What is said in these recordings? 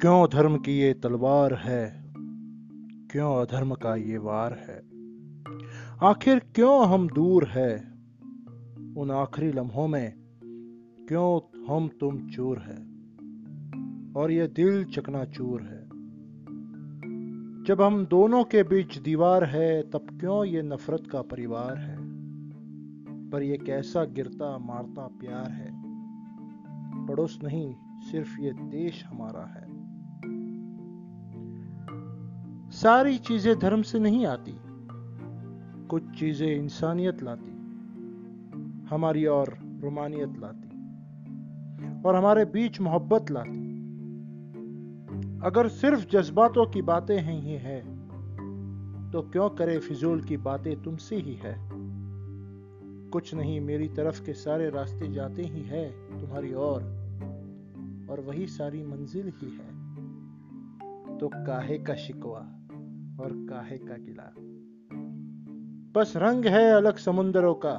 क्यों धर्म की ये तलवार है? क्यों अधर्म का ये वार है? आखिर क्यों हम दूर है? उन आखिरी लम्हों में क्यों हम तुम चूर है? और ये दिल चकनाचूर है। जब हम दोनों के बीच दीवार है, तब क्यों ये नफरत का परिवार है? पर ये कैसा गिरता मारता प्यार है? पड़ोस नहीं, सिर्फ़ ये देश हमारा है। सारी चीज़ें धर्म से नहीं आती। कुछ चीज़ें इंसानियत लाती। हमारी और रोमानियत लाती। और हमारे बीच मोहब्बत लाती। अगर सिर्फ़ जज्बातों की बातें हैं ही है तो क्यों करे फिजूल की बातें तुमसे ही है? कुछ नहीं मेरी तरफ़ के सारे रास्ते जाते ही है तुम्हारी और, और वही सारी मंजिल ही है। तो काहे का शिकवा? और काहे का गिला बस रंग है अलग समुंदरों का,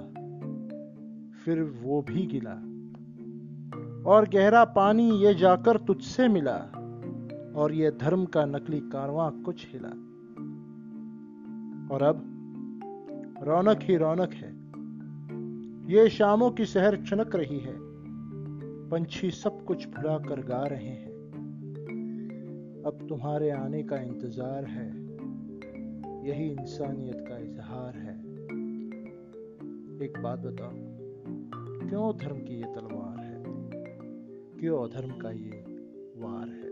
फिर वो भी गिला और गहरा पानी ये जाकर तुझसे मिला, और ये धर्म का नकली कारवां कुछ हिला। और अब रौनक ही रौनक है। ये शामों की शहर चनक रही है, पंछी सब कुछ भुला कर गा रहे हैं। अब तुम्हारे आने का इंतज़ार है। यही इंसानियत का इजहार है। एक बात बताओ, क्यों धर्म की ये तलवार है? क्यों अधर्म का ये वार है?